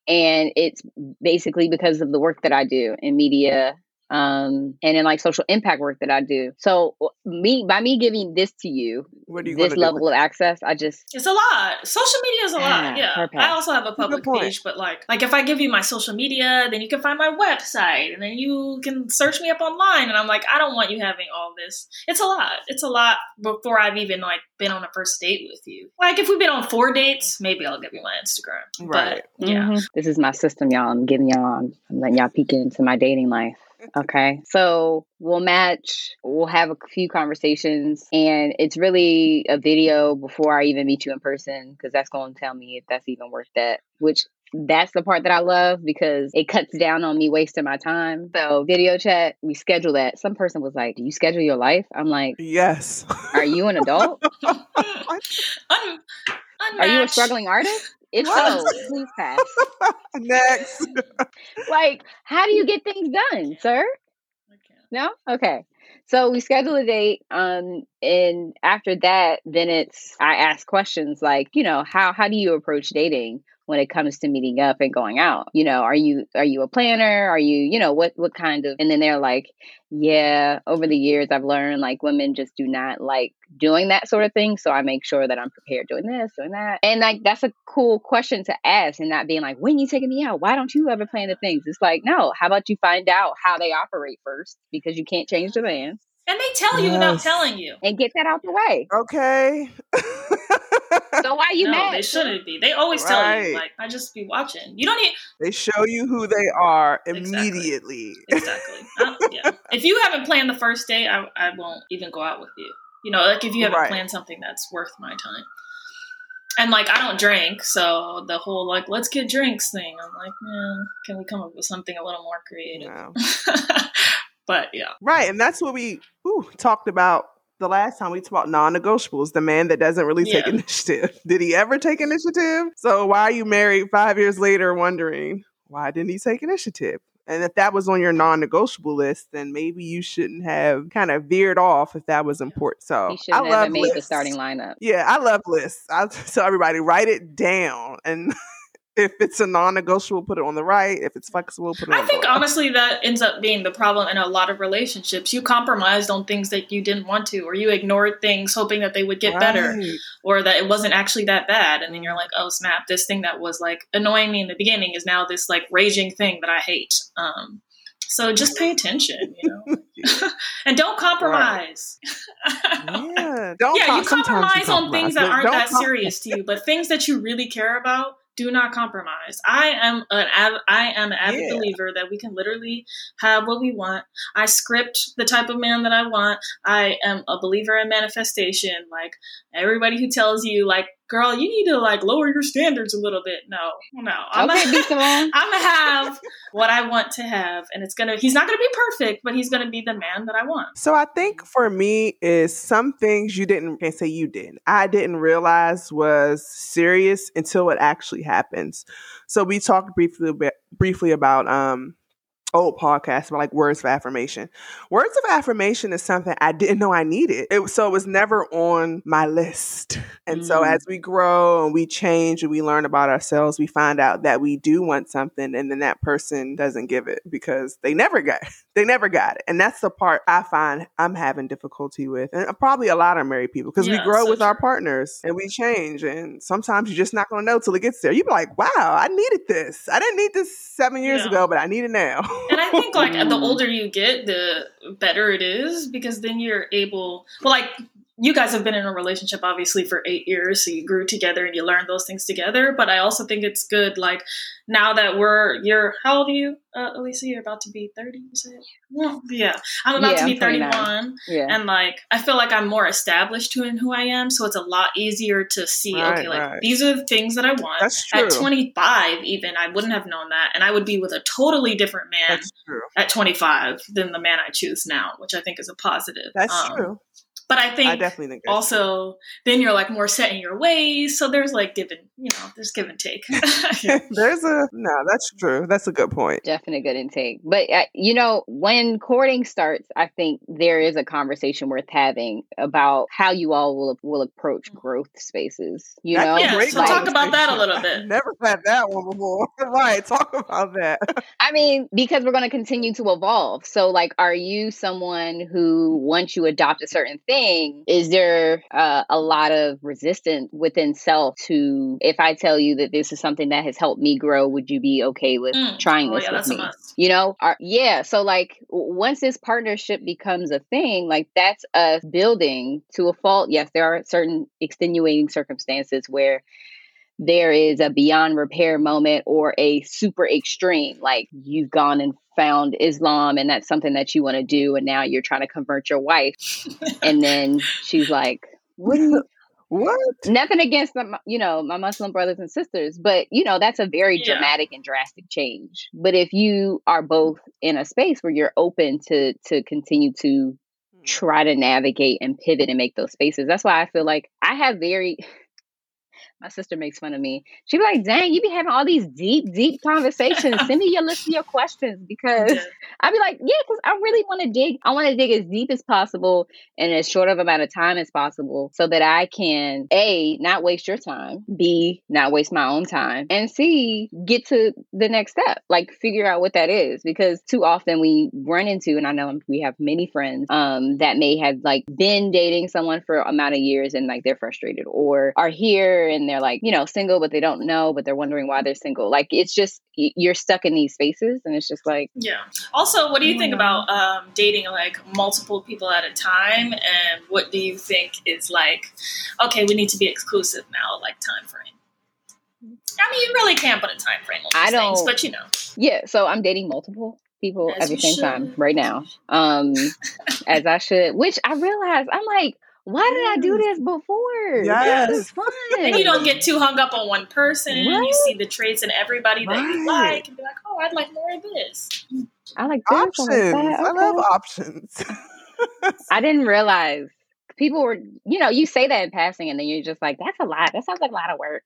and it's basically because of the work that I do in media um, and in like social impact work that I do. So me by me giving this to you, you this level of access, I just it's a lot. Social media is a lot. Yeah, I also have a public page, but like like if I give you my social media, then you can find my website, and then you can search me up online. And I'm like, I don't want you having all this. It's a lot. It's a lot before I've even like been on a first date with you. Like if we've been on four dates, maybe I'll give you my Instagram. Right. But yeah, mm-hmm. this is my system, y'all. I'm giving y'all. I'm letting y'all peek into my dating life. Okay. So we'll match, we'll have a few conversations, and it's really a video before I even meet you in person because that's going to tell me if that's even worth that, which that's the part that I love because it cuts down on me wasting my time. So, video chat, we schedule that. Some person was like, Do you schedule your life? I'm like, Yes. Are you an adult? Are you a struggling artist? If so, please pass. Next. like, how do you get things done, sir? No? Okay. So we schedule a date, um, and after that, then it's I ask questions like, you know, how how do you approach dating? When it comes to meeting up and going out you know are you are you a planner are you you know what what kind of and then they're like yeah over the years i've learned like women just do not like doing that sort of thing so i make sure that i'm prepared doing this doing that and like that's a cool question to ask and not being like when you taking me out why don't you ever plan the things it's like no how about you find out how they operate first because you can't change the man and they tell you yes. without telling you. And get that out the way. Okay. so why you no, mad? They shouldn't be. They always right. tell you. Like I just be watching. You don't need. They show you who they are immediately. Exactly. exactly. yeah. If you haven't planned the first date, I, I won't even go out with you. You know, like if you haven't right. planned something that's worth my time. And like I don't drink, so the whole like let's get drinks thing. I'm like, yeah, can we come up with something a little more creative? No. But yeah. Right. And that's what we ooh, talked about the last time we talked about non-negotiables, the man that doesn't really take yeah. initiative. Did he ever take initiative? So why are you married five years later wondering why didn't he take initiative? And if that was on your non-negotiable list, then maybe you shouldn't have kind of veered off if that was important. So I love made lists. the starting lineup. Yeah, I love lists. I tell everybody write it down and if it's a non-negotiable, put it on the right. If it's flexible, put it. On the right. I think honestly that ends up being the problem in a lot of relationships. You compromised on things that you didn't want to, or you ignored things hoping that they would get right. better, or that it wasn't actually that bad, and then you're like, oh snap, this thing that was like annoying me in the beginning is now this like raging thing that I hate. Um, so just pay attention, you know, and don't compromise. Right. yeah, don't. yeah, you compromise, you compromise on things that aren't that serious to you, but things that you really care about do not compromise. I am an av- I am an avid yeah. believer that we can literally have what we want. I script the type of man that I want. I am a believer in manifestation. Like everybody who tells you like girl, you need to like lower your standards a little bit. No, no. I'm okay, gonna, I'm gonna have what I want to have, and it's gonna. He's not gonna be perfect, but he's gonna be the man that I want. So I think for me is some things you didn't can't say you didn't. I didn't realize was serious until it actually happens. So we talked briefly briefly about um old podcast about like words of affirmation. Words of affirmation is something I didn't know I needed. It, so it was never on my list. And mm. so as we grow and we change and we learn about ourselves, we find out that we do want something and then that person doesn't give it because they never got they never got it. And that's the part I find I'm having difficulty with. And probably a lot of married people because yeah, we grow with true. our partners and we change and sometimes you're just not going to know till it gets there. You be like, "Wow, I needed this. I didn't need this 7 years yeah. ago, but I need it now." and I think like the older you get, the better it is because then you're able. Well, like you guys have been in a relationship obviously for eight years, so you grew together and you learned those things together. But I also think it's good, like now that we're you're how old are you, uh, Elisa? You're about to be thirty. You said, well, yeah, I'm about yeah, to be thirty one, yeah. and like I feel like I'm more established in who I am, so it's a lot easier to see. Right, okay, like right. these are the things that I want. That's true. At 25, even I wouldn't have known that, and I would be with a totally different man at 25 than the man I choose now, which I think is a positive. That's um, true But I think I definitely think that's also then you're like more set in your ways. So there's like give and you know, there's give and take. There's a no, that's true. That's a good point. Definitely good intake. But, uh, you know, when courting starts, I think there is a conversation worth having about how you all will, will approach growth spaces. You That's know, a yeah, great so talk about that a little bit. Never had that one before. right, talk about that. I mean, because we're going to continue to evolve. So, like, are you someone who, once you adopt a certain thing, is there uh, a lot of resistance within self to, if I tell you that this is something that has helped me grow, would you be okay with Mm. trying Oh, this yeah, with that's a me? must. You know, are, yeah. So, like, once this partnership becomes a thing, like, that's us building to a fault. Yes, there are certain extenuating circumstances where there is a beyond repair moment or a super extreme like you've gone and found islam and that's something that you want to do and now you're trying to convert your wife and then she's like what What? nothing against them you know my muslim brothers and sisters but you know that's a very Yeah. dramatic and drastic change but if you are both in a space where you're open to to continue to hmm. try to navigate and pivot and make those spaces. That's why I feel like I have very my sister makes fun of me. She be like, dang, you be having all these deep, deep conversations. Send me your list of your questions because I'd be like, yeah, because I really want to dig. I want to dig as deep as possible in as short of amount of time as possible so that I can A, not waste your time, B, not waste my own time, and C, get to the next step. Like figure out what that is. Because too often we run into, and I know we have many friends um that may have like been dating someone for amount of years and like they're frustrated or are here and they're like, you know, single, but they don't know, but they're wondering why they're single. Like it's just you're stuck in these spaces and it's just like Yeah. Also, what do you think Yeah. about um, dating like multiple people at a time? And what do you think is like, okay, we need to be exclusive now, like time frame? I mean, you really can't put a time frame on I these things, don't- but you know. Yeah, so I'm dating multiple people As at the same should. time right now. Um as I should, which I realize I'm like, why did I do this before? Yes. This is fun. And you don't get too hung up on one person. You see the traits in everybody that you like and be like, oh, I'd like more of this. I like this, I like Options. I love options. I didn't realize people were, you know, you say that in passing and then you're just like, that's a lot. That sounds like a lot of work.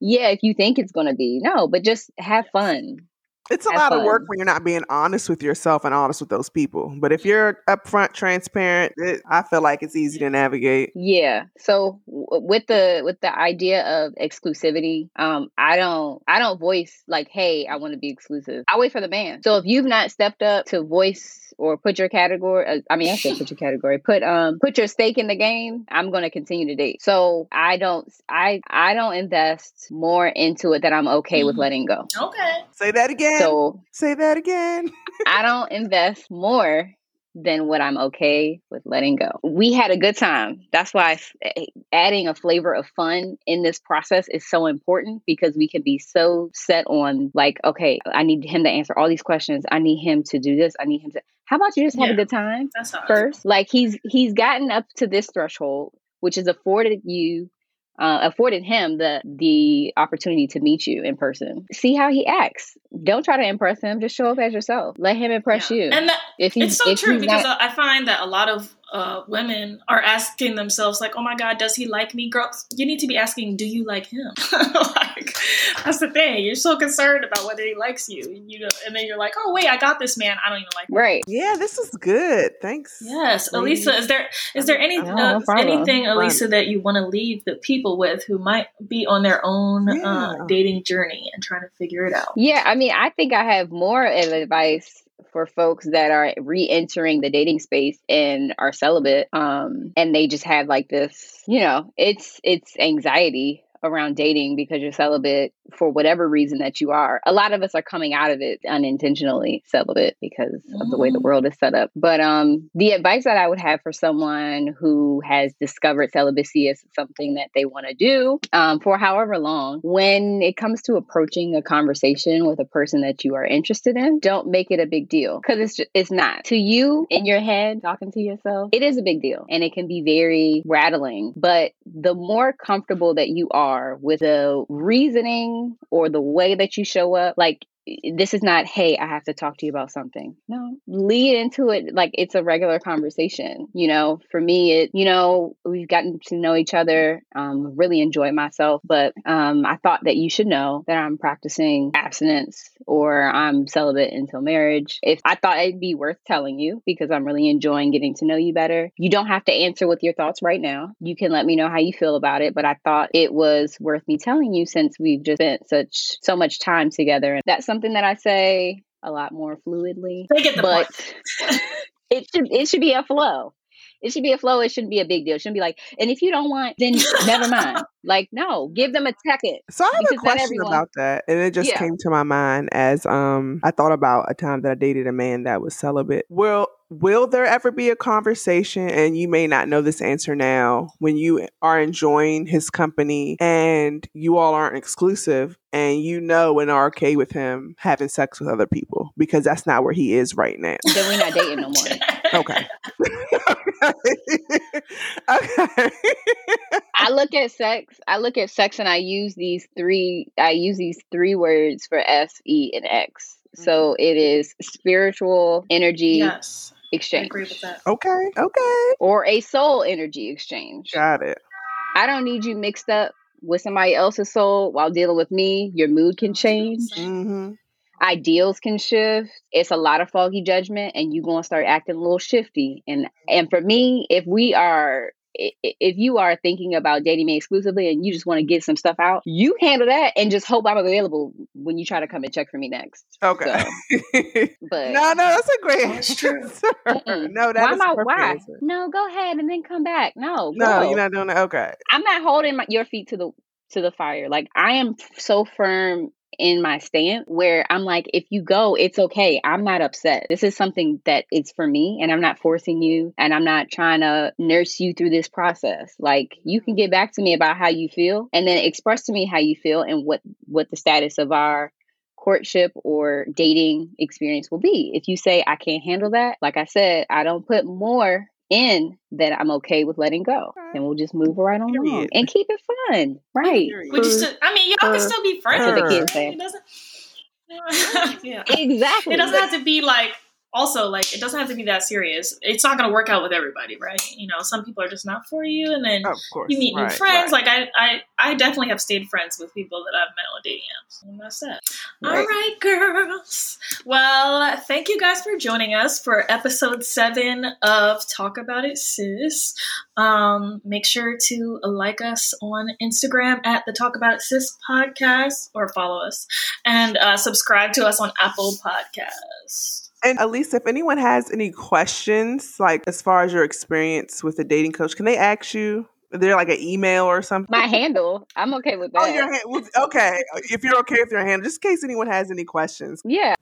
Yeah, if you think it's going to be. No, but just have fun. It's a Have lot of work when you're not being honest with yourself and honest with those people. But if you're upfront, transparent, it, I feel like it's easy to navigate. Yeah. So w- with the with the idea of exclusivity, um, I don't I don't voice like, hey, I want to be exclusive. I wait for the man. So if you've not stepped up to voice or put your category, uh, I mean, I said put your category, put um put your stake in the game. I'm going to continue to date. So I don't I I don't invest more into it that I'm okay with Mhm. letting go. Okay. Say that again. So Say that again. I don't invest more than what I'm okay with letting go. We had a good time. That's why eh, adding a flavor of fun in this process is so important because we can be so set on like, okay, I need him to answer all these questions. I need him to do this. I need him to. How about you just have Yeah. a good time That's how first? Like he's he's gotten up to this threshold, which has afforded you. Uh, afforded him the the opportunity to meet you in person. See how he acts. Don't try to impress him. Just show up as yourself. Let him impress Yeah. you. And that, If he's, it's so if true because not- I find that a lot of uh, women are asking themselves, like, "Oh my God, does he like me?" Girls, you need to be asking, "Do you like him?" like, that's the thing. You're so concerned about whether he likes you, and you know, and then you're like, "Oh wait, I got this man. I don't even like." Him. right. Yeah, this is good. Thanks. Yes, ladies. Elisa, is there is there any No, no uh, problem. anything, Elisa, that you want to leave the people with who might be on their own Yeah. uh, dating journey and trying to figure it out? Yeah, I mean, I think I have more of advice for folks that are re-entering the dating space and are celibate um and they just have like this, you know, it's it's anxiety around dating because you're celibate for whatever reason that you are. A lot of us are coming out of it unintentionally celibate because of the way the Mhm. world is set up. But um the advice that I would have for someone who has discovered celibacy as something that they want to do um, for however long, when it comes to approaching a conversation with a person that you are interested in, don't make it a big deal because it's just, it's not. To you in your head, talking to yourself, it is a big deal and it can be very rattling. But the more comfortable that you are with the reasoning or the way that you show up, like this is not, hey, I have to talk to you about something. No, lead into it like it's a regular conversation. You know, for me, it, you know, we've gotten to know each other, um, really enjoyed myself, but um, I thought that you should know that I'm practicing abstinence or I'm celibate until marriage. If I thought it'd be worth telling you because I'm really enjoying getting to know you better, you don't have to answer with your thoughts right now. You can let me know how you feel about it, but I thought it was worth me telling you since we've just spent such so much time together. And that's something that I say a lot more fluidly. They get the but it should it should be a flow. It should be a flow. It shouldn't be a big deal. It shouldn't be like, and if you don't want, then never mind. Like, no, give them a second. So I have a question about that, and it just Yeah. came to my mind as um I thought about a time that I dated a man that was celibate. Will will there ever be a conversation, and you may not know this answer now, when you are enjoying his company and you all aren't exclusive, and you know and are okay with him having sex with other people because that's not where he is right now. Then we're not dating no more. Okay. okay. I look at sex. I look at sex, and I use these three. I use these three words for S, E, and X. So it is spiritual energy yes, I exchange, agree with that. okay. Okay. or a soul energy exchange. Got it. I don't need you mixed up with somebody else's soul while dealing with me. Your mood can change. hmm ideals can shift. It's a lot of foggy judgment, and you're going to start acting a little shifty. And and for me, if we are i- i- if you are thinking about dating me exclusively and you just want to get some stuff out, you handle that and just hope I'm available when you try to come and check for me next. Okay. But no, no, that's a great That's true. answer. Mm-mm. No, that's why is am I? a perfect Why? answer. No, go ahead and then come back. No, No, go. you're not doing that. Okay. I'm not holding my, your feet to the to the fire. Like I am so firm in my stand where I'm like, if you go, it's okay. I'm not upset. This is something that it's for me, and I'm not forcing you, and I'm not trying to nurse you through this process. Like you can mm-hmm. get back to me about how you feel, and then express to me how you feel and what what the status of our courtship or dating experience will be. If you say I can't handle that, like I said, I don't put more in that I'm okay with letting go. Then we'll just move right on along and keep it fun. Right. Period. Would you still, I mean, y'all can still be friends. her. That's the kids say. It doesn't. yeah. Exactly. It doesn't have to be like. Also, like it doesn't have to be that serious. It's not going to work out with everybody, right? You know, some people are just not for you, and then you meet new friends. right. Like I, I, I definitely have stayed friends with people that I've met on dating apps, and that's it. All Right. right, girls. Well, thank you guys for joining us for episode seven of Talk About It, Sis. Um, make sure to like us on Instagram at the Talk About It Sis podcast, or follow us, and uh, subscribe to us on Apple Podcasts. And Elise, if anyone has any questions, like as far as your experience with a dating coach, can they ask you? They're like an email or something? My handle. I'm okay with that. Oh, your hand. Okay, if you're okay with your hand, just in case anyone has any questions. yeah.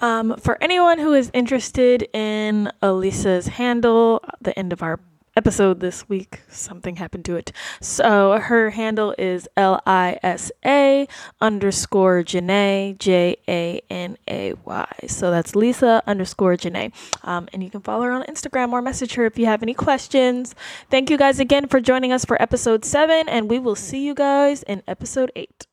Um, for anyone who is interested in Elisa's handle, the end of our episode this week, something happened to it. So her handle is L I S A underscore Janay, J A N A Y. So that's Lisa underscore Janay. Um, and you can follow her on Instagram or message her if you have any questions. Thank you guys again for joining us for episode seven, and we will see you guys in episode eight.